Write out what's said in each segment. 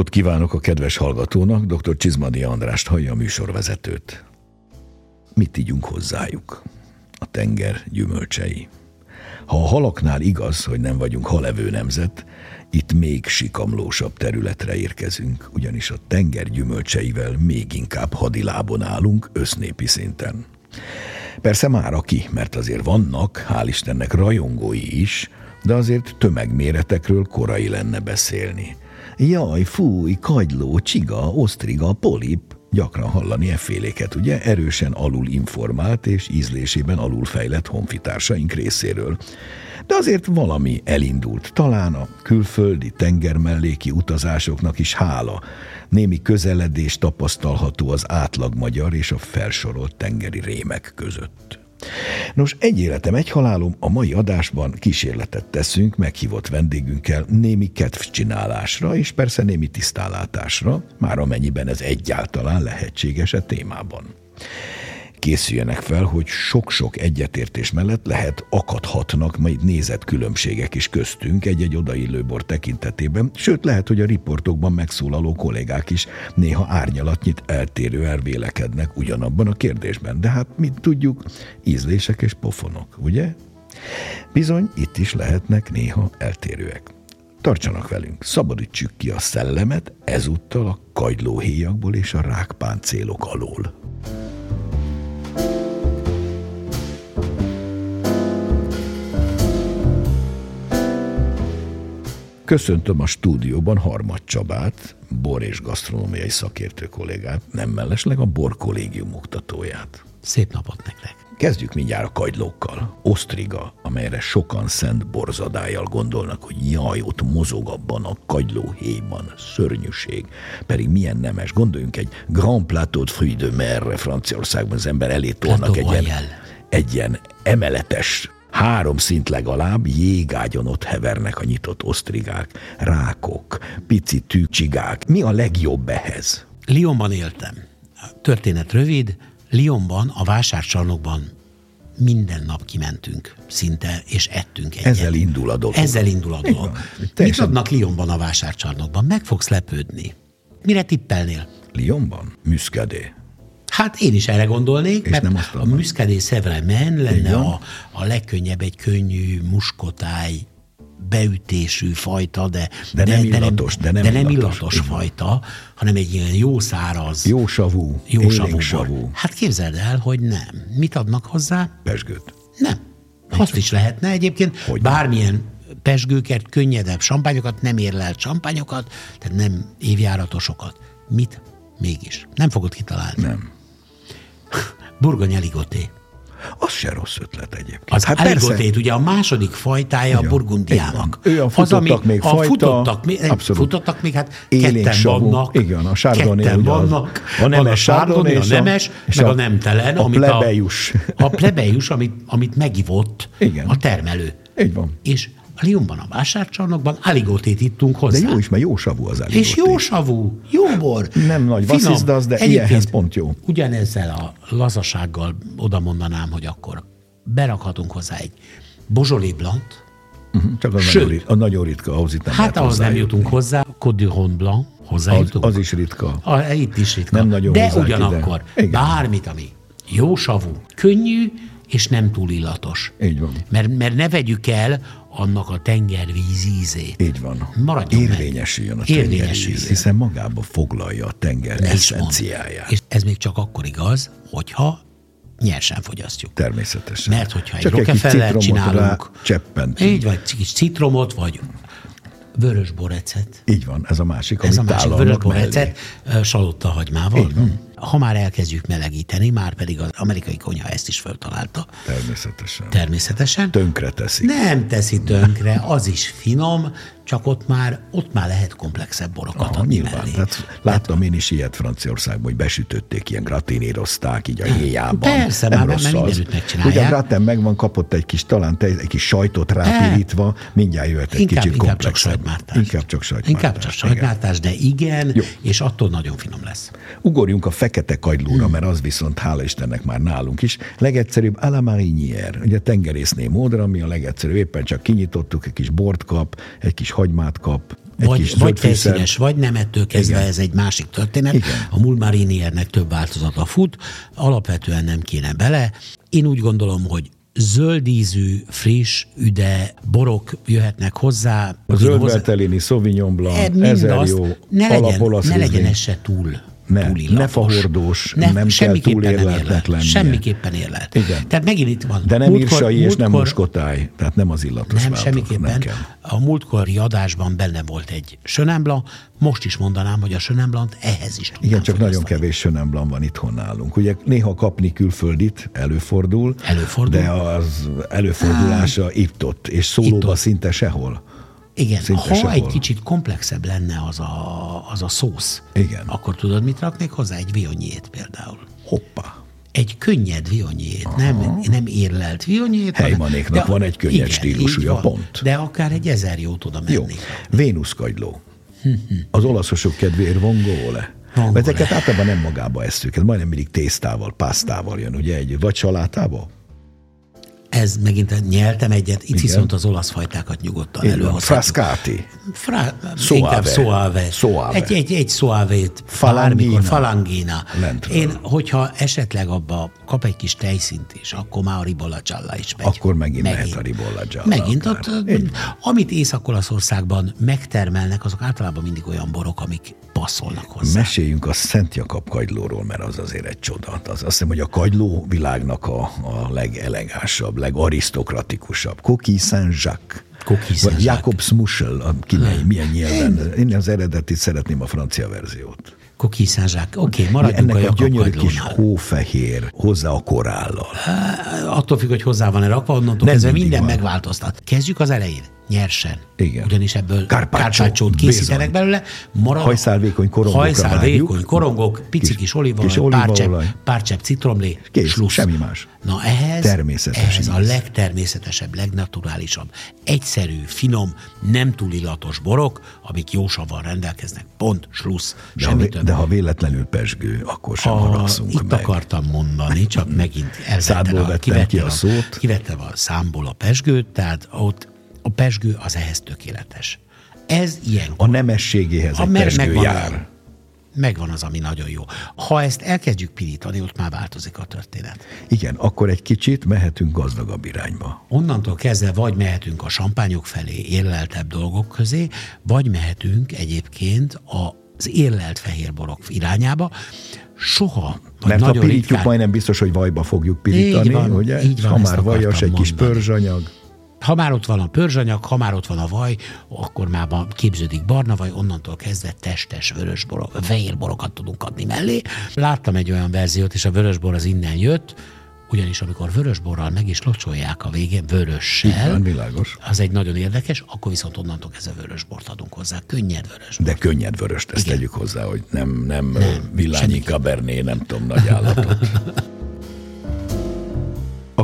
Napot kívánok a kedves hallgatónak, dr. Csizmadi Andrást hallja a műsorvezetőt. Mit ígyunk hozzájuk? A tenger gyümölcsei. Ha a halaknál igaz, hogy nem vagyunk halevő nemzet, itt még sikamlósabb területre érkezünk, ugyanis a tenger gyümölcseivel még inkább hadilábon állunk össznépi szinten. Persze már aki, mert azért vannak, hál' Istennek rajongói is, de azért tömegméretekről korai lenne beszélni. Jaj, fúj, kagyló, csiga, osztriga, polip, gyakran hallani efféléket, ugye, erősen alul informált és ízlésében alulfejlett honfitársaink részéről. De azért valami elindult, talán a külföldi tengermelléki utazásoknak is hála. Némi közeledés tapasztalható az átlag magyar és a felsorolt tengeri rémek között. Nos, egy életem, egy halálom, a mai adásban kísérletet teszünk meghívott vendégünkkel némi kedvcsinálásra, és persze némi tisztálátásra, már amennyiben ez egyáltalán lehetséges a témában készüljenek fel, hogy sok-sok egyetértés mellett lehet akadhatnak majd nézetkülönbségek is köztünk egy-egy odaillő bor tekintetében, sőt lehet, hogy a riportokban megszólaló kollégák is néha árnyalatnyit eltérő elvélekednek ugyanabban a kérdésben. De hát, mint tudjuk, ízlések és pofonok, ugye? Bizony, itt is lehetnek néha eltérőek. Tartsanak velünk, szabadítsuk ki a szellemet ezúttal a kagylóhéjakból és a rákpáncélok alól. Köszöntöm a stúdióban Harmad Csabát, bor és gasztronómiai szakértő kollégát, nem mellesleg a bor kollégium oktatóját. Szép napot nektek! Kezdjük mindjárt a kagylókkal. Osztriga, amelyre sokan szent borzadájjal gondolnak, hogy jaj, ott mozog abban a kagylóhéjban, szörnyűség. Pedig milyen nemes. Gondoljunk egy Grand Plateau de Fruits de Merre Franciaországban az ember elé tolnak egy ilyen, egy ilyen emeletes Három szint legalább jégágyon ott hevernek a nyitott osztrigák, rákok, pici tűcsigák. Mi a legjobb ehhez? Lyonban éltem. A történet rövid. Lyonban, a vásárcsarnokban minden nap kimentünk szinte, és ettünk egyet. Ezzel indul a dolog. Ezzel indul a dolog. Mit adnak Lyonban a vásárcsarnokban? Meg fogsz lepődni. Mire tippelnél? Lyonban? Muscadet. Hát én is erre gondolnék, és mert nem a Muscadet Sevremen lenne a, a legkönnyebb egy könnyű muskotáj beütésű fajta, de, de, de nem illatos, de nem, de nem illatos, illatos fajta, hanem egy ilyen jó száraz. Jó savú, jó savú. savú. Hát képzeld el, hogy nem. Mit adnak hozzá? Pesgőt. Nem. Nincs. Azt is lehetne egyébként. Hogy bármilyen pesgőket, könnyedebb sampányokat, nem érlelt sampányokat, tehát nem évjáratosokat. Mit? Mégis. Nem fogod kitalálni. Nem. Burgony Aligoté. Az se rossz ötlet egyébként. Az hát Aligotét, ugye a második fajtája a burgundiának. Ő a futottak az, még a fajta. Futottak, még, abszolút. futottak még, hát ketten vannak. Igen, a Chardonnay ketten vannak. A nemes a a nemes, meg a, a nemtelen. A plebejus. A, a plebejus, amit, amit megivott Igen. a termelő. Így van. És Lyonban a vásárcsarnokban aligótét ittunk hozzá. De jó is, mert jó savú az aligóté. És jó savú, jó bor. Nem nagy vasszizdasz, de Egyébként ilyenhez pont jó. Ugyanezzel a lazasággal oda mondanám, hogy akkor berakhatunk hozzá egy Beaujolais Blanc, uh-huh, csak az Sőt, nagyon, a nagyon ritka, ahhoz itt nem Hát ahhoz nem jutunk hozzá, Rhône Blanc, hozzájutunk. Az, az is ritka. A, itt is ritka. Nem nagyon De ugyanakkor ide. bármit, ami jó savú, könnyű, és nem túl illatos. Így van. Mert, mert ne vegyük el annak a tengervíz ízét. Így van. Maradjon Érvényesüljön meg. a tengervíz, hiszen magába foglalja a tenger eszenciáját. És ez még csak akkor igaz, hogyha nyersen fogyasztjuk. Természetesen. Mert hogyha egy Rockefeller csinálunk, cseppent. így vagy kis citromot, vagy vörös borecet. Így van, ez a másik, Ez a másik vörös borecet, salotta hagymával. Így van ha már elkezdjük melegíteni, már pedig az amerikai konyha ezt is föltalálta. Természetesen. Természetesen. Tönkre teszi. Nem teszi tönkre, az is finom, csak ott már, ott már lehet komplexebb borokat adni nyilván. mellé. Tehát láttam Tehát, én is ilyet Franciaországban, hogy besütötték, ilyen gratinírozták így a héjában. Persze, nem már, rossz már mindenütt megcsinálják. Ugye a gratin megvan, kapott egy kis, talán te, egy kis sajtot rápirítva, mindjárt jöhet egy inkább, kicsit inkább komplexebb. Csak sajtmártás. Inkább csak sajtmártás. Inkább csak sajtmártás, de igen, Jó. és attól nagyon finom lesz. Ugorjunk a fekete kagylóra, hmm. mert az viszont hála Istennek már nálunk is. Legegyszerűbb a la marinière, ugye tengerészné módra, ami a legegyszerűbb, éppen csak kinyitottuk, egy kis bort kap, egy kis hagymát kap, egy vagy, vagy felszínes, vagy nem ettől kezdve Igen. ez egy másik történet. Igen. A Mulmariniernek több változata fut, alapvetően nem kéne bele. Én úgy gondolom, hogy zöldízű, friss, üde borok jöhetnek hozzá. A zöldveltelini, Sauvignon Blanc, e, ezer jó, ne legyen, ne legyen ez se túl ne, ne fahordós, ne, nem kell túl érleltnek lennie. Semmiképpen érlelt. Igen. Tehát megint itt van. De nem múltkor, írsai és nem muskotáj, tehát nem az illatos Nem, semmiképpen. Nem kell. A múltkori adásban benne volt egy Sönembla, most is mondanám, hogy a Sönemblant ehhez is tudnám Igen, csak nagyon kevés Sönemblan van itthon nálunk. Ugye néha kapni külföldit előfordul, előfordul. de az előfordulása itt-ott, és szólóba szinte sehol. Igen, Szinte ha sehol. egy kicsit komplexebb lenne az a, az a szósz, Igen. akkor tudod, mit raknék hozzá? Egy vionyét például. Hoppá. Egy könnyed vionyét, nem, nem érlelt vionyét. Helymanéknak van egy könnyed igen, stílusúja, pont. De akár egy ezer jót oda menni. Jó. Vénuszkagyló. Az olaszosok kedvéért van góle. Ezeket általában nem magába eszük, ez majdnem mindig tésztával, pásztával jön, ugye, egy vagy salátával? Ez megint nyeltem egyet, itt Igen. viszont az olasz fajtákat nyugodtan előhozhatjuk. Frascati. Fra, inkább soave. soave. Egy, egy, egy soavét. Falangina. Falangina. Én, hogyha esetleg abba kap egy kis tejszint is, akkor már a ribolla csalla is megy. Akkor megint, megint lehet a ribolla csalla. Megint akár. ott, amit Észak-Olaszországban megtermelnek, azok általában mindig olyan borok, amik passzolnak hozzá. Meséljünk a Szent Jakab kagylóról, mert az azért egy csoda. Az, azt hiszem, hogy a kagyló világnak a, a legelegánsabb, legarisztokratikusabb. Coquille Saint-Jacques. Vagy Jakob Smussel, a kinek, milyen nyelven. Én az eredetit szeretném a francia verziót. Coquille Saint-Jacques. Oké, okay, maradjunk Ennek a, a gyönyörű kis hófehér, hozzá a korállal. Attól függ, hogy hozzá van-e rakva, onnantól kezdve minden van. megváltoztat. Kezdjük az elején nyersen. Igen. Ugyanis ebből kárpácsót készítenek belőle. Marad, hajszálvékony korongok. Hajszálvékony korongok, pici kis, olívaolaj, párcsepp, párcsepp citromlé, Kész, slusz. semmi más. Na ehhez, Természetes ehhez a legtermészetesebb, legnaturálisabb, egyszerű, finom, nem túl illatos borok, amik jó savval rendelkeznek. Pont, slusz, de semmi ha, több. De ha véletlenül pesgő, akkor sem haragszunk Itt meg. akartam mondani, csak megint elvettem a, vettem ki a, a szót. Kivettem a számból a pesgőt, tehát ott a pesgő az ehhez tökéletes. Ez ilyen. A nemességéhez a egy pesgő megvan, jár. Megvan az, ami nagyon jó. Ha ezt elkezdjük pirítani, ott már változik a történet. Igen, akkor egy kicsit mehetünk gazdagabb irányba. Onnantól kezdve vagy mehetünk a sampányok felé, érleltebb dolgok közé, vagy mehetünk egyébként az érlelt fehérborok irányába, soha. Mert ha pirítjuk, ritkán... majdnem biztos, hogy vajba fogjuk pirítani, így van, ugye? Így van, ha már vajas, egy kis pörzsanyag. Ha már ott van a pörzsanyag, ha már ott van a vaj, akkor már képződik barna vaj, onnantól kezdve testes vörösbor, fehérborokat tudunk adni mellé. Láttam egy olyan verziót, és a vörösbor az innen jött, ugyanis amikor vörösborral meg is locsolják a végén vörössel, van, világos. az egy nagyon érdekes, akkor viszont onnantól kezdve vörösbort adunk hozzá, könnyed vörös. De könnyed vöröst, ezt Igen. tegyük hozzá, hogy nem, nem, nem villányi kaberné, nem tudom, nagy állatot.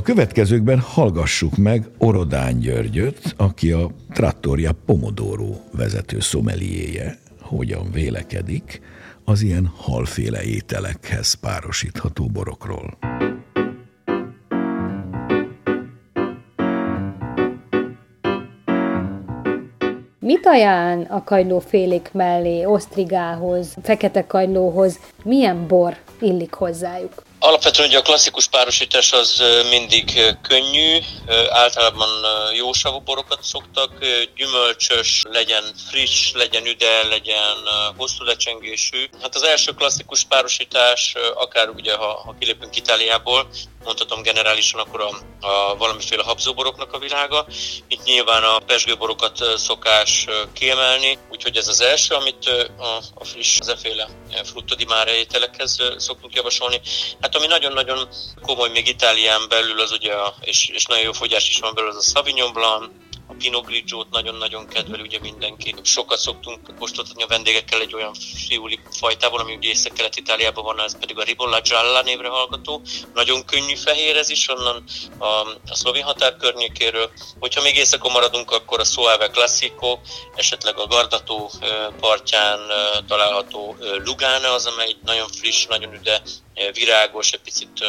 Következőkben hallgassuk meg Orodán Györgyöt, aki a Trattoria Pomodoro vezető szomeliéje, hogyan vélekedik az ilyen halféle ételekhez párosítható borokról. Mit ajánl a kagylófélék mellé, osztrigához, fekete kagylóhoz? Milyen bor illik hozzájuk? Alapvetően ugye a klasszikus párosítás az mindig könnyű, általában jósavú borokat szoktak, gyümölcsös, legyen friss, legyen üde, legyen hosszú lecsengésű. Hát az első klasszikus párosítás, akár ugye ha, ha kilépünk Itáliából, mondhatom generálisan akkor a, a valamiféle habzóboroknak a világa. Itt nyilván a pesgőborokat szokás kiemelni, úgyhogy ez az első, amit a, a friss, az eféle frutto di mare ételekhez szoktunk javasolni. Hát ami nagyon-nagyon komoly még Itálián belül, az ugye, a, és, és nagyon jó fogyás is van belőle, az a Sauvignon Blanc, a Pinot Grigio-t nagyon-nagyon kedvel ugye mindenki. Sokat szoktunk kóstoltatni a vendégekkel egy olyan fiúli fajtával, ami ugye Észak-Kelet-Itáliában van, ez pedig a Ribolla Gialla névre hallgató. Nagyon könnyű fehér ez is, onnan a, a szlovén határ környékéről. Hogyha még északon maradunk, akkor a Soave Classico, esetleg a Gardató partján található Lugana az, amely nagyon friss, nagyon üde, virágos, egy picit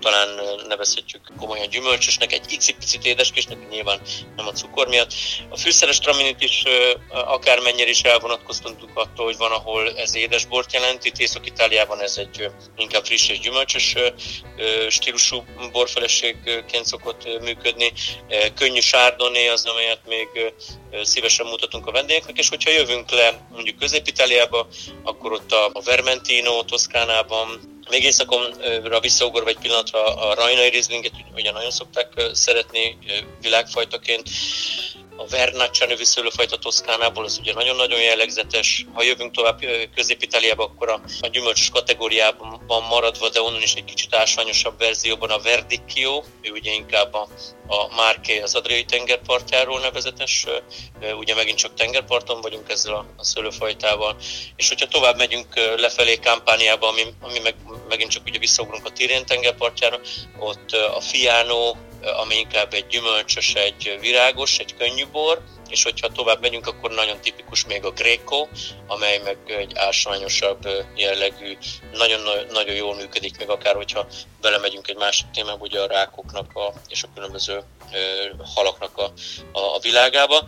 talán nevezhetjük komolyan gyümölcsösnek, egy icipicit édeskésnek, nyilván nem a cukor miatt. A fűszeres traminit is akármennyire is elvonatkoztunk attól, hogy van, ahol ez édesbort jelent. Itt Észak-Itáliában ez egy inkább friss és gyümölcsös stílusú borfeleségként szokott működni. Könnyű sárdoné az, amelyet még szívesen mutatunk a vendégeknek, és hogyha jövünk le mondjuk Közép-Itáliába, akkor ott a Vermentino, Toszkánában, még éjszakonra visszaugorva egy pillanatra a rajnai Rieslinget, ugye nagyon szokták szeretni világfajtaként, a Vernaccia nevű szőlőfajta Toszkánából, az ugye nagyon-nagyon jellegzetes. Ha jövünk tovább Közép-Itáliába, akkor a, a gyümölcsös kategóriában maradva, de onnan is egy kicsit ásványosabb verzióban a Verdicchio, ő ugye inkább a, a Márké az Adriai tengerpartjáról nevezetes, ugye megint csak tengerparton vagyunk ezzel a, a szőlőfajtával, és hogyha tovább megyünk lefelé Kampániába, ami, ami meg, megint csak ugye visszaugrunk a Tirén tengerpartjára, ott a Fiano, ami inkább egy gyümölcsös, egy virágos, egy könnyű bor, és hogyha tovább megyünk, akkor nagyon tipikus még a Greco, amely meg egy ásványosabb jellegű, nagyon, nagyon jól működik, még akár hogyha belemegyünk egy másik témába, ugye a rákoknak a, és a különböző halaknak a, a, a világába.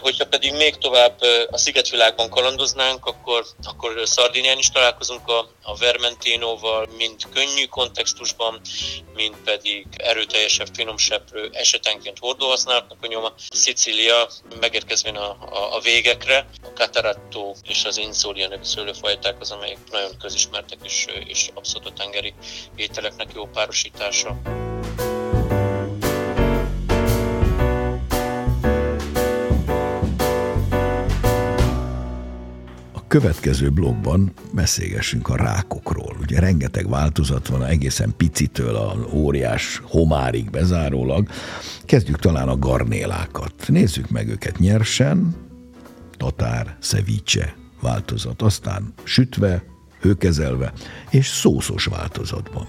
Hogyha pedig még tovább a szigetvilágban kalandoznánk, akkor, akkor Szardinián is találkozunk a, a Vermentinoval, mind könnyű kontextusban, mind pedig erőteljesebb, finomseprő, esetenként hordóhasználatnak a nyoma. Szicília megérkezvén a, a, a végekre, a Cataratto és az Insolia nevű szőlőfajták az, amelyek nagyon közismertek és, és abszolút a tengeri ételeknek jó párosítása. Következő blogban beszélgessünk a rákokról. Ugye rengeteg változat van, egészen picitől a óriás homárig bezárólag. Kezdjük talán a garnélákat. Nézzük meg őket nyersen, tatár, ceviche változat, aztán sütve, hőkezelve és szószos változatban.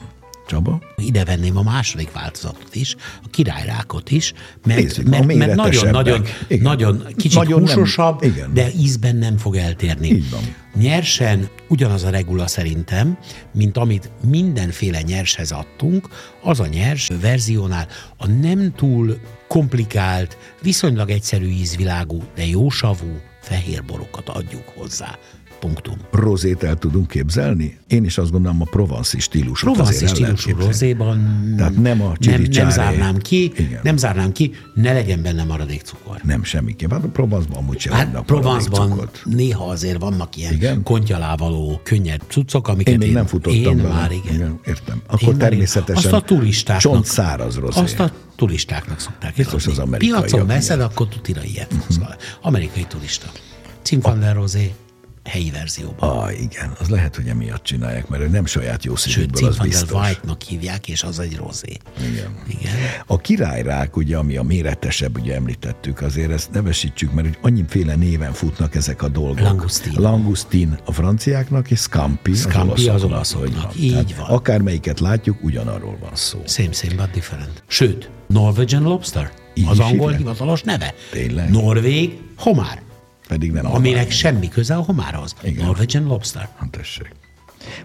Csaba? Ide venném a második változatot is, a királyrákot is, mert, Nézzük, mert, mert nagyon, nagyon, nagyon kicsit nagyon húsosabb, nem, igen. de ízben nem fog eltérni. Így van. Nyersen ugyanaz a regula szerintem, mint amit mindenféle nyershez adtunk, az a nyers verziónál a nem túl komplikált, viszonylag egyszerű ízvilágú, de jósavú fehér borokat adjuk hozzá. Punktum. Rozét el tudunk képzelni? Én is azt gondolom a provanszi stílusot Provanszi stílusú rozéban Tehát nem a nem, nem zárnám ki, Igen. nem zárnám ki, ne legyen benne maradék cukor. Nem semmiképp. Hát a Provence-ban amúgy sem hát Provence-ban néha azért vannak ilyen igen? kontyalávaló, könnyed cuccok, amiket én még én, nem futottam én már igen. igen. Értem. Akkor én természetesen azt a turistáknak, csont száraz rozé. Azt a turistáknak szokták Biztos az amerikai. Piacon veszed, akkor tutira ilyet. Uh-huh. Amerikai turista. Cimfanler rozé, helyi verzióban. Ah, igen, az lehet, hogy emiatt csinálják, mert nem saját jó szívükből, az biztos. White-nak hívják, és az egy rozé. Igen. igen. A királyrák, ugye, ami a méretesebb, ugye említettük, azért ezt nevesítsük, mert annyiféle néven futnak ezek a dolgok. Langustin. Langustin a franciáknak, és Scampi, Scampi az olaszoknak. Így Tehát van. Akármelyiket látjuk, ugyanarról van szó. Same, same, but different. Sőt, Norwegian Lobster. Így az angol hívják? hivatalos neve. Tényleg? Norvég, homár. Pedig nem Aminek homár. semmi köze a homárhoz. Igen. Norwegian Lobster. Hát tessék.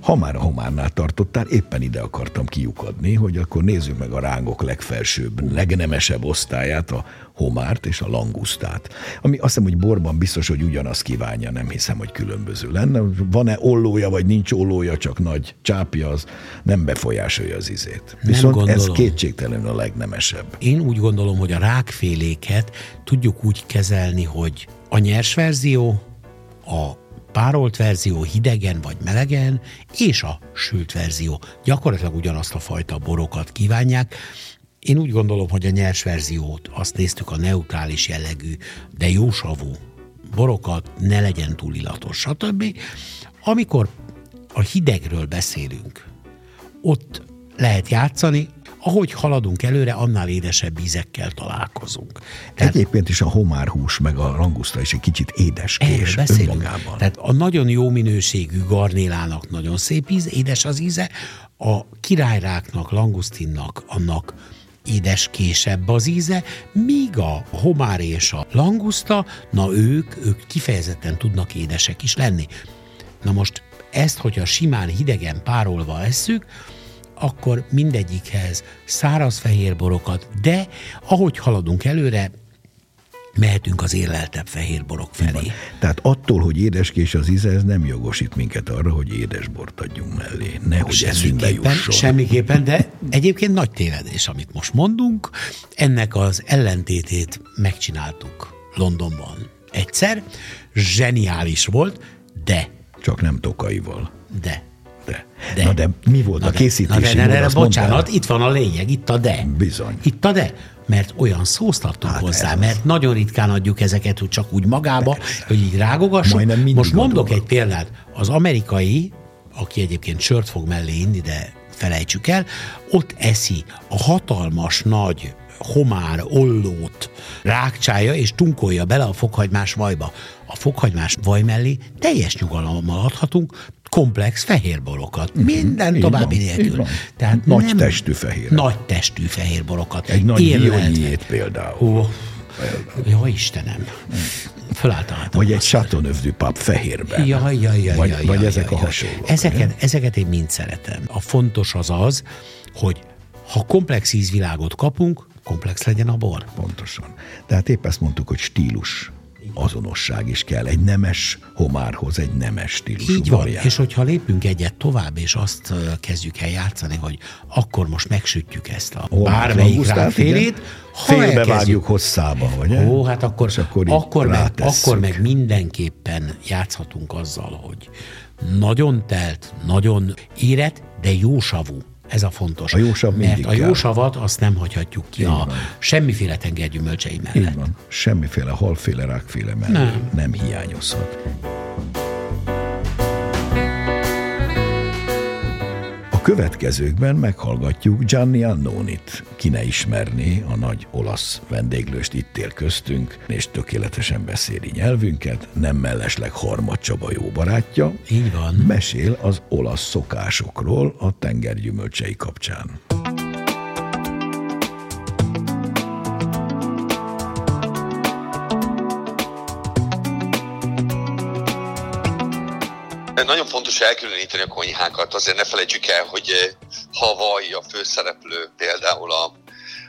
Ha már a homárnál tartottál, éppen ide akartam kiukadni, hogy akkor nézzük meg a rángok legfelsőbb, legnemesebb osztályát, a homárt és a langusztát. Ami azt hiszem, hogy borban biztos, hogy ugyanazt kívánja, nem hiszem, hogy különböző lenne. Van-e ollója, vagy nincs ollója, csak nagy csápja, az nem befolyásolja az izét. Viszont nem ez kétségtelenül a legnemesebb. Én úgy gondolom, hogy a rákféléket tudjuk úgy kezelni, hogy a nyers verzió, a párolt verzió hidegen vagy melegen, és a sült verzió. Gyakorlatilag ugyanazt a fajta borokat kívánják. Én úgy gondolom, hogy a nyers verziót, azt néztük a neutrális jellegű, de jósavú borokat, ne legyen túl illatos, stb. Amikor a hidegről beszélünk, ott lehet játszani, ahogy haladunk előre, annál édesebb ízekkel találkozunk. Tehát, Egyébként is a homárhús meg a languszta is egy kicsit édeskés önmagában. Tehát a nagyon jó minőségű garnélának nagyon szép íz, édes az íze, a királyráknak, langusztinnak, annak édeskésebb az íze, míg a homár és a languszta, na ők, ők kifejezetten tudnak édesek is lenni. Na most ezt, hogyha simán hidegen párolva esszük, akkor mindegyikhez száraz fehér borokat, de ahogy haladunk előre, mehetünk az éleltebb fehér borok felé. Tehát attól, hogy édeskés az íze, ez nem jogosít minket arra, hogy édesbort adjunk mellé. Nehogy eszünkbe jusson. Semmiképpen, de egyébként nagy tévedés, amit most mondunk. Ennek az ellentétét megcsináltuk Londonban egyszer. Zseniális volt, de... Csak nem tokaival. De. De. de. Na de mi volt na a készítési na de, de, de, bocsánat, mondtál? itt van a lényeg, itt a de. Bizony. Itt a de mert olyan szózt adtunk hát hozzá, mert az. nagyon ritkán adjuk ezeket hogy csak úgy magába, Persze. hogy így rágogassuk. Most mondok adom. egy példát. Az amerikai, aki egyébként sört fog mellé inni, de felejtsük el, ott eszi a hatalmas nagy homár, ollót rákcsája, és tunkolja bele a fokhagymás vajba. A fokhagymás vaj mellé teljes nyugalommal adhatunk komplex fehérborokat. Uh-huh. Minden további van, nélkül. Tehát nagy nem, testű fehér. Nagy testű fehérborokat. Egy nagy violnyét például. Ó, jó Istenem. Fölálltam. Vagy egy Chateauneuf du Pape fehérben. Ja, ja, ja, vagy, ja, vagy ja, ezek ja, a hasonlók. Ezeket, ezeket én mind szeretem. A fontos az az, hogy ha komplex ízvilágot kapunk, komplex legyen a bor. Pontosan. Tehát épp ezt mondtuk, hogy stílus azonosság is kell. Egy nemes homárhoz egy nemes stílusú Így van, variált. és hogyha lépünk egyet tovább, és azt kezdjük el játszani, hogy akkor most megsütjük ezt a Homár bármelyik rákfélét, félbevágjuk hosszába, vagy? Ó, hát akkor, akkor, akkor, meg, akkor meg mindenképpen játszhatunk azzal, hogy nagyon telt, nagyon érett, de jósavú ez a fontos. A jósav Mert a jósavat azt nem hagyhatjuk ki Így a van. semmiféle tengergyümölcsei mellett. Így van. Semmiféle halféle, rákféle mellett nem, nem hiányozhat. Következőkben meghallgatjuk Gianni Annonit. Ki ne ismerné a nagy olasz vendéglőst itt él köztünk, és tökéletesen beszéli nyelvünket, nem mellesleg Harmad Csaba jó barátja. Így van. Mesél az olasz szokásokról a tengergyümölcsei kapcsán. Fontos elkülöníteni a konyhákat, azért ne felejtsük el, hogy eh, Hawaii a főszereplő például a,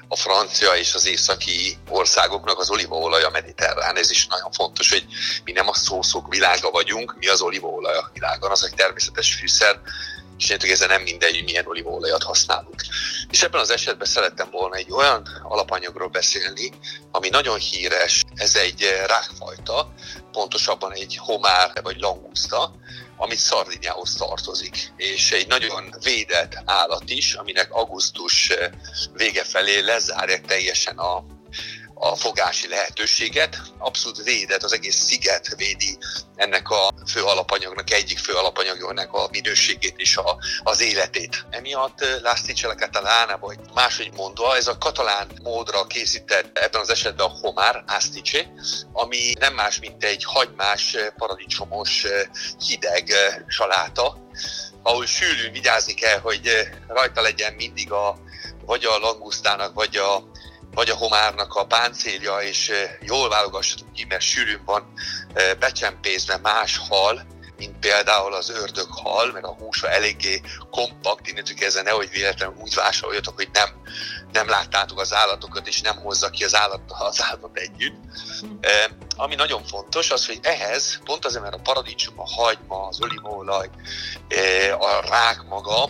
a francia és az északi országoknak az olívaolaja mediterrán. Ez is nagyon fontos, hogy mi nem a szószok világa vagyunk, mi az olívaolaj a világon, az egy természetes fűszer, és ez nem mindegy, hogy milyen olívaolajat használunk. És ebben az esetben szerettem volna egy olyan alapanyagról beszélni, ami nagyon híres, ez egy eh, rákfajta, pontosabban egy homár vagy langusta, ami Szardinyához tartozik, és egy nagyon védett állat is, aminek augusztus eh, vége felé lezárják teljesen a, a fogási lehetőséget. Abszolút védett, az egész sziget védi ennek a fő alapanyagnak, egyik fő alapanyagnak a minőségét és a, az életét. Emiatt eh, Lászticsele Catalana, vagy máshogy mondva, ez a katalán módra készített ebben az esetben a homár, astice, ami nem más, mint egy hagymás, eh, paradicsomos, hideg saláta, ahol sűrűn vigyázni kell, hogy rajta legyen mindig a, vagy a langusztának, vagy a vagy a homárnak a páncélja, és jól válogassatok ki, mert sűrűn van becsempézve más hal, mint például az ördöghal, mert a húsa eléggé kompakt, innentől kezdve nehogy véletlenül úgy vásároljatok, hogy nem, nem láttátok az állatokat, és nem hozza ki az állat, az állatot együtt. Ami nagyon fontos, az, hogy ehhez, pont azért, mert a paradicsom, a hagyma, az olívaolaj, a rák maga,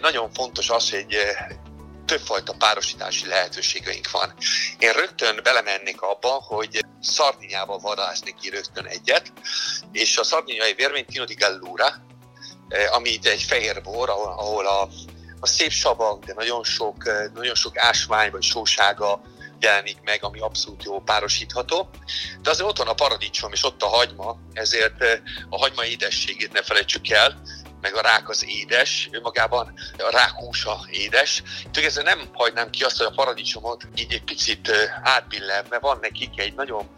nagyon fontos az, hogy többfajta párosítási lehetőségeink van. Én rögtön belemennék abba, hogy szardinyával vadászni ki rögtön egyet, és a szardinyai vérmény Tino di Gallura, eh, ami egy fehér bor, ahol, ahol a, a szép savag, de nagyon sok, eh, nagyon sok ásvány vagy sósága jelenik meg, ami abszolút jó párosítható. De azért ott van a paradicsom, és ott a hagyma, ezért eh, a hagyma édességét ne felejtsük el, meg a rák az édes, önmagában a rák húsa édes. Úgyhogy nem hagynám ki azt, hogy a paradicsomot így egy picit átbillenve van nekik egy nagyon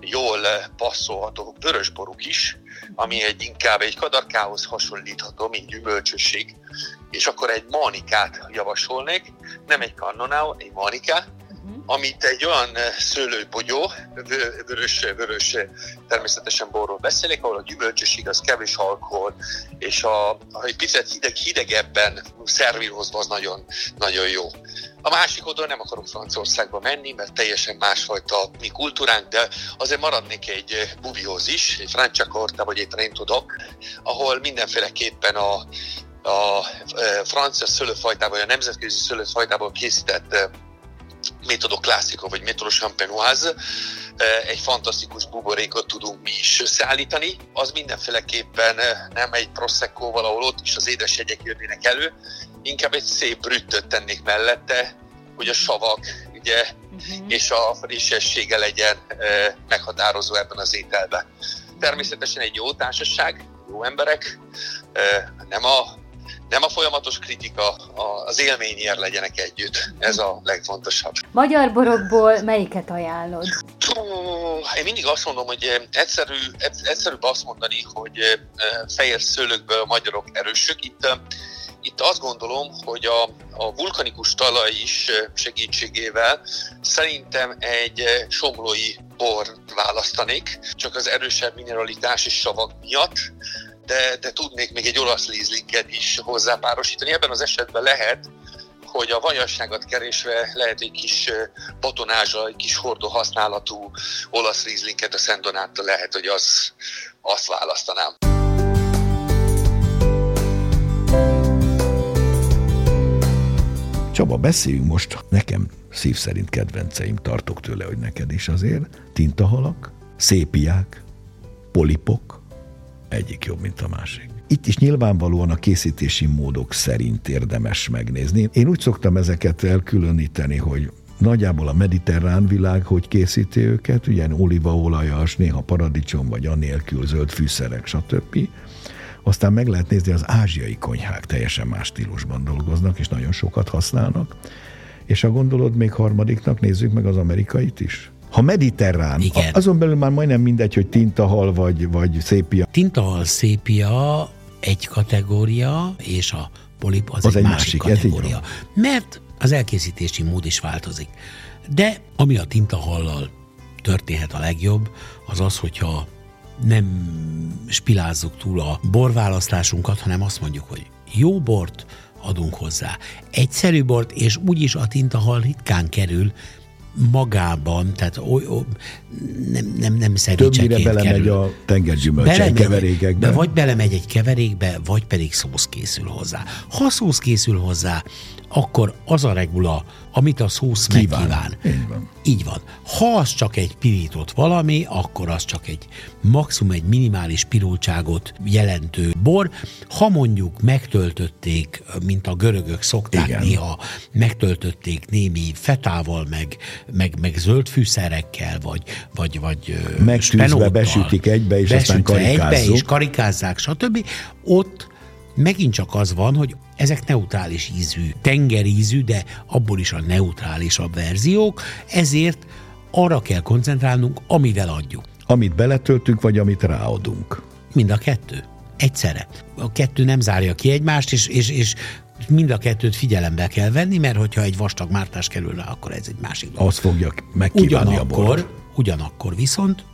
jól passzolható vörösboruk is, ami egy inkább egy kadarkához hasonlítható, mint gyümölcsösség, és akkor egy manikát javasolnék, nem egy kannonál, egy manikát. Amit egy olyan szőlőbogyó, vörös, vörös természetesen borról beszélek, ahol a gyümölcsöség az kevés alkohol, és a, a egy picit hideg, hidegebben szervírozva az nagyon, nagyon jó. A másik oldalon nem akarok Franciaországba menni, mert teljesen másfajta mi kultúránk, de azért maradnék egy bubihoz is, egy Franciacorta vagy egy Trento Doc, ahol mindenféleképpen a, a francia szőlőfajtából, a nemzetközi szőlőfajtából készített métodok klasszikok, vagy métodok champenoise, egy fantasztikus buborékot tudunk mi is összeállítani. Az mindenféleképpen nem egy prosecco valahol ott is az édesjegyek jönnének elő, inkább egy szép brüttöt tennék mellette, hogy a savak ugye, uh-huh. és a frissessége legyen meghatározó ebben az ételben. Természetesen egy jó társaság, jó emberek, nem a nem a folyamatos kritika, az élményért legyenek együtt. Ez a legfontosabb. Magyar borokból melyiket ajánlod? Én mindig azt mondom, hogy egyszerű, egyszerűbb azt mondani, hogy fehér szőlőkből a magyarok erősök. Itt itt azt gondolom, hogy a, a vulkanikus talaj is segítségével szerintem egy somlói bor választanék, csak az erősebb mineralitás és savak miatt de, de tudnék még egy olasz lízlinket is hozzápárosítani. Ebben az esetben lehet, hogy a vajasságot keresve lehet egy kis botonázsa, egy kis hordó használatú olasz rízlinket a Szent Donáttal lehet, hogy az, azt választanám. Csaba, beszéljünk most. Nekem szív szerint kedvenceim, tartok tőle, hogy neked is azért. Tintahalak, szépiák, polipok, egyik jobb, mint a másik. Itt is nyilvánvalóan a készítési módok szerint érdemes megnézni. Én úgy szoktam ezeket elkülöníteni, hogy nagyjából a mediterrán világ, hogy készíti őket, ugye olívaolajas, néha paradicsom, vagy anélkül zöld fűszerek, stb. Aztán meg lehet nézni, az ázsiai konyhák teljesen más stílusban dolgoznak, és nagyon sokat használnak. És ha gondolod, még harmadiknak nézzük meg az amerikait is. Ha mediterrán, Igen. azon belül már majdnem mindegy, hogy tintahal vagy, vagy szépia. Tintahal, szépia egy kategória, és a polip az, az egy, egy másik, másik kategória. Mert az elkészítési mód is változik. De ami a tintahallal történhet a legjobb, az az, hogyha nem spilázzuk túl a borválasztásunkat, hanem azt mondjuk, hogy jó bort adunk hozzá. Egyszerű bort, és úgyis a tintahal ritkán kerül magában, tehát oly, oly, nem, nem, nem szerűcseként Többnyire belemegy kerül. a tengergyümölcsek keverékekbe. Vagy belemegy egy keverékbe, vagy pedig szósz készül hozzá. Ha szósz készül hozzá, akkor az a regula, amit a szósz kíván. megkíván. Így van. Így van. Ha az csak egy pirított valami, akkor az csak egy maximum egy minimális pirultságot jelentő bor. Ha mondjuk megtöltötték, mint a görögök szokták Igen. néha, megtöltötték némi fetával, meg, meg, meg zöld fűszerekkel, vagy, vagy, vagy Megtűzve besütik egybe, és aztán karikázzuk. egybe, és karikázzák, stb. Ott megint csak az van, hogy ezek neutrális ízű, tengerízű, de abból is a neutrálisabb verziók, ezért arra kell koncentrálnunk, amivel adjuk. Amit beletöltünk, vagy amit ráadunk. Mind a kettő. Egyszerre. A kettő nem zárja ki egymást, és, és, és mind a kettőt figyelembe kell venni, mert hogyha egy vastag mártás kerül rá, akkor ez egy másik dolog. Azt fogja megkívánni ugyanakkor, a bort. Ugyanakkor viszont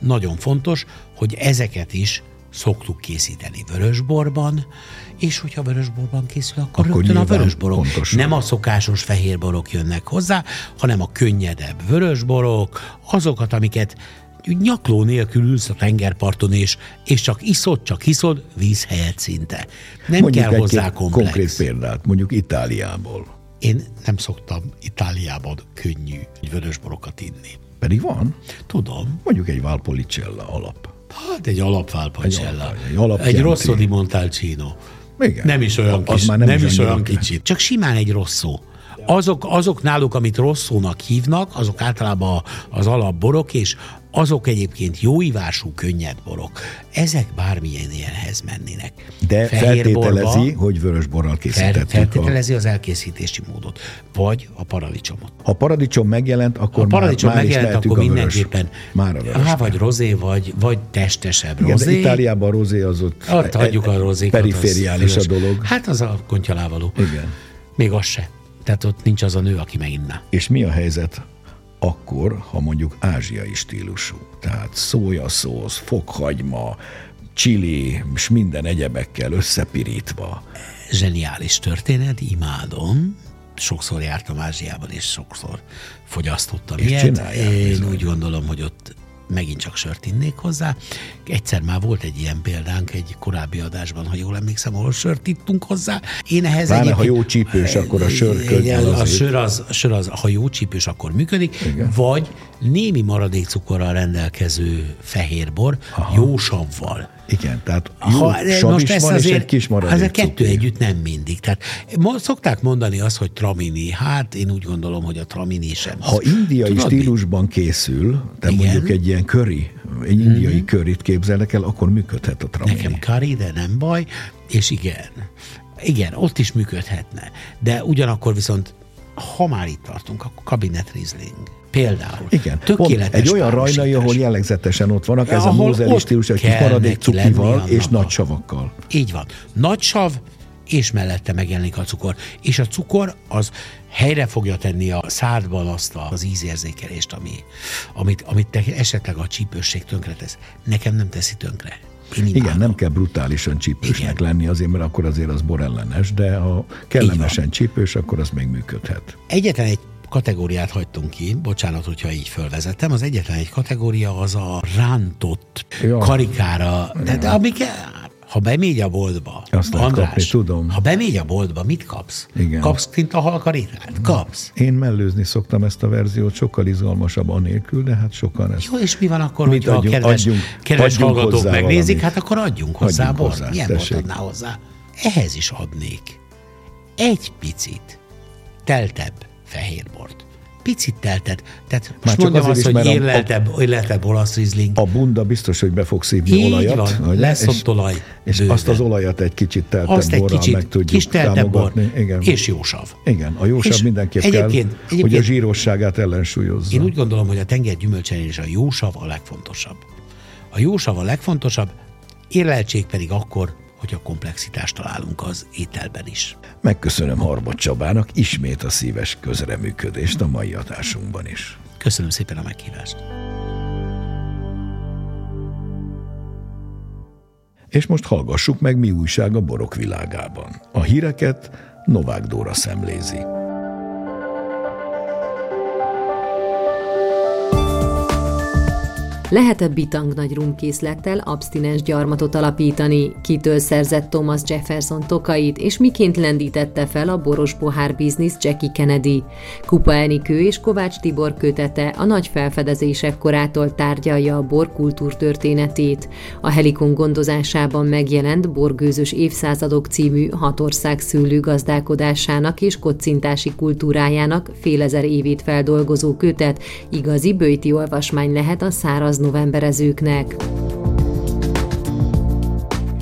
nagyon fontos, hogy ezeket is szoktuk készíteni vörösborban, és hogyha vörösborban készül, akkor, akkor rögtön a vörösborok. Pontosan. Nem a szokásos fehérborok jönnek hozzá, hanem a könnyedebb vörösborok, azokat, amiket nyakló nélkül ülsz a tengerparton, és, és csak iszod, csak iszod, víz helyett szinte. Nem mondjuk kell hozzá komplex. konkrét példát, mondjuk Itáliából. Én nem szoktam Itáliában könnyű vörösborokat inni. Pedig van? Tudom. Mondjuk egy Valpolicella alap. Hát egy alapválpacsella. Egy, egy, alap egy rosszó di Montalcino. Igen. Nem is olyan, kis, nem, nem is, is olyan kicsit. Csak simán egy rosszó. Azok, azok náluk, amit rosszónak hívnak, azok általában az alapborok, és azok egyébként jó ivású, könnyed borok. Ezek bármilyen ilyenhez mennének. De Fehér feltételezi, borba, hogy vörösborral készítettük. Feltételezi a... az elkészítési módot, vagy a paradicsomot. Ha paradicsom megjelent, akkor a paradicsom már, megjelent, már akkor mindenképpen már a vörös. Há, vagy rozé, vagy, vagy testesebb Igen, rozé. Itáliában a rozé az ott, ott e- hagyjuk a rozékat. Perifériális a dolog. Hát az a kontyalával. Igen. Még az se. Tehát ott nincs az a nő, aki meginná. És mi a helyzet akkor, ha mondjuk ázsiai stílusú? Tehát szójaszósz, fokhagyma, csili, és minden egyebekkel összepirítva. Zseniális történet, imádom. Sokszor jártam Ázsiában, és sokszor fogyasztottam És ilyet. Én bizony. úgy gondolom, hogy ott megint csak sört innék hozzá. Egyszer már volt egy ilyen példánk egy korábbi adásban, ha jól emlékszem, ahol sört ittunk hozzá. Én ehhez Pláne, egyébként- ha jó csípős, akkor a sör Igen, könnyen a sör az, a sör az, ha jó csípős, akkor működik, Igen. vagy némi maradékcukorral rendelkező fehérbor, Aha. jó savval. Igen, tehát jó Ha, sav most is van, azért, és egy kis maradék Hát a kettő cukor. együtt nem mindig. Tehát szokták mondani azt, hogy tramini. Hát én úgy gondolom, hogy a tramini sem. Ha indiai Tudod mi? stílusban készül, te Igen. mondjuk egy ilyen curry, egy indiai mm-hmm. curryt képzelnek el, akkor működhet a tramini. Nekem curry, de nem baj, és igen. Igen, ott is működhetne. De ugyanakkor viszont, ha már itt tartunk, akkor kabinet Riesling. Például. Igen, Tökéletes egy olyan rajnai, ahol jellegzetesen ott vannak, ez a Ahol ott stílus, egy kis maradék cukival és nagy savakkal. Így van. Nagy sav, és mellette megjelenik a cukor. És a cukor az helyre fogja tenni a szádban azt az ízérzékelést, ami, amit, amit te esetleg a csípősség tönkretesz. Nekem nem teszi tönkre. Igen, nem kell brutálisan csípősnek Igen. lenni azért, mert akkor azért az borellenes, de ha kellemesen csípős, akkor az még működhet. Egyetlen egy kategóriát hagytunk ki, bocsánat, hogyha így fölvezettem, az egyetlen egy kategória az a rántott Ja. karikára, tehát amik, ha bemégy a boltba, Azt lehet kapni, tudom. ha bemégy a boltba, mit kapsz? Igen. Kapsz kint a halkarikát? Kapsz. Én mellőzni szoktam ezt a verziót, sokkal izgalmasabb anélkül, de hát sokan ezt Jó, és mi van akkor, Mit hogyha adjunk? a kedves, Adjunk- kedves adjunk hallgatók megnézik, valamit. hát akkor adjunk hozzá Adjunk bort. hozzá, Milyen tessék. adná hozzá? Ehhez is adnék egy picit teltebb fehérbort. Picit teltet. Tehát most csak mondjam azt, hogy a- érleltebb, érleltebb olasz rizling. A bunda biztos, hogy be fog szívni Így olajat. van, ugye? lesz és, ott olaj És bőven. azt az olajat egy kicsit teltebb Azt egy kicsit, meg tudjuk kis teltebb bor, támogatni. Igen. és jó sav. Igen, a jósabb És mindenképp egyébként- kell, hogy a egyébként- zsírosságát ellensúlyozza. Én úgy gondolom, hogy a tenger gyümölcsenél is a jó sav a legfontosabb. A jó sav a legfontosabb, érleltség pedig akkor, hogyha komplexitást találunk az ételben is. Megköszönöm Harbat Csabának ismét a szíves közreműködést a mai adásunkban is. Köszönöm szépen a meghívást. És most hallgassuk meg, mi újság a borok világában. A híreket Novák Dóra szemlézi. Lehet-e bitang nagy rumkészlettel abstinens gyarmatot alapítani? Kitől szerzett Thomas Jefferson tokait, és miként lendítette fel a boros pohár biznisz Jackie Kennedy? Kupa Enikő és Kovács Tibor kötete a nagy felfedezések korától tárgyalja a borkultúr történetét. A Helikon gondozásában megjelent Borgőzös évszázadok című hat ország szőlő gazdálkodásának és kocintási kultúrájának fél ezer évét feldolgozó kötet igazi bőti olvasmány lehet a száraz novemberezőknek.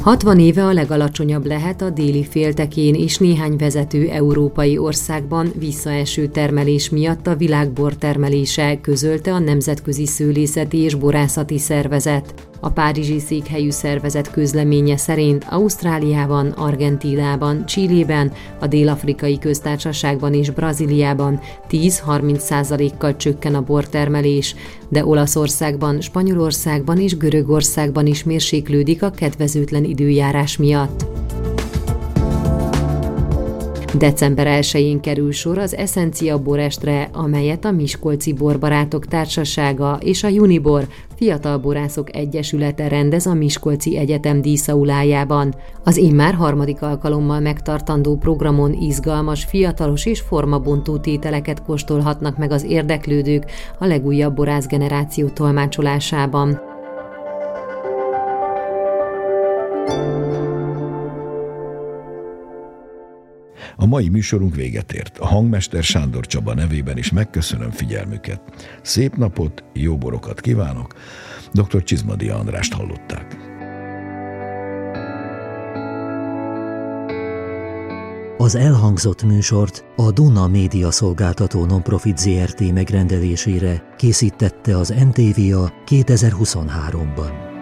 60 éve a legalacsonyabb lehet a déli féltekén és néhány vezető európai országban visszaeső termelés miatt a világbor termelése, közölte a Nemzetközi Szőlészeti és Borászati Szervezet. A Párizsi székhelyű szervezet közleménye szerint Ausztráliában, Argentínában, Csillében, a Dél-Afrikai Köztársaságban és Brazíliában 10-30 százalékkal csökken a bortermelés, de Olaszországban, Spanyolországban és Görögországban is mérséklődik a kedvezőtlen időjárás miatt. December 1-én kerül sor az Essencia Borestre, amelyet a Miskolci Borbarátok Társasága és a Unibor Fiatal Borászok Egyesülete rendez a Miskolci Egyetem díszaulájában. Az immár harmadik alkalommal megtartandó programon izgalmas, fiatalos és formabontó tételeket kóstolhatnak meg az érdeklődők a legújabb borászgeneráció tolmácsolásában. A mai műsorunk véget ért. A hangmester Sándor Csaba nevében is megköszönöm figyelmüket. Szép napot, jó borokat kívánok. Dr. Csizmadi Andrást hallották. Az elhangzott műsort a Duna Média Szolgáltató Nonprofit ZRT megrendelésére készítette az NTVA 2023-ban.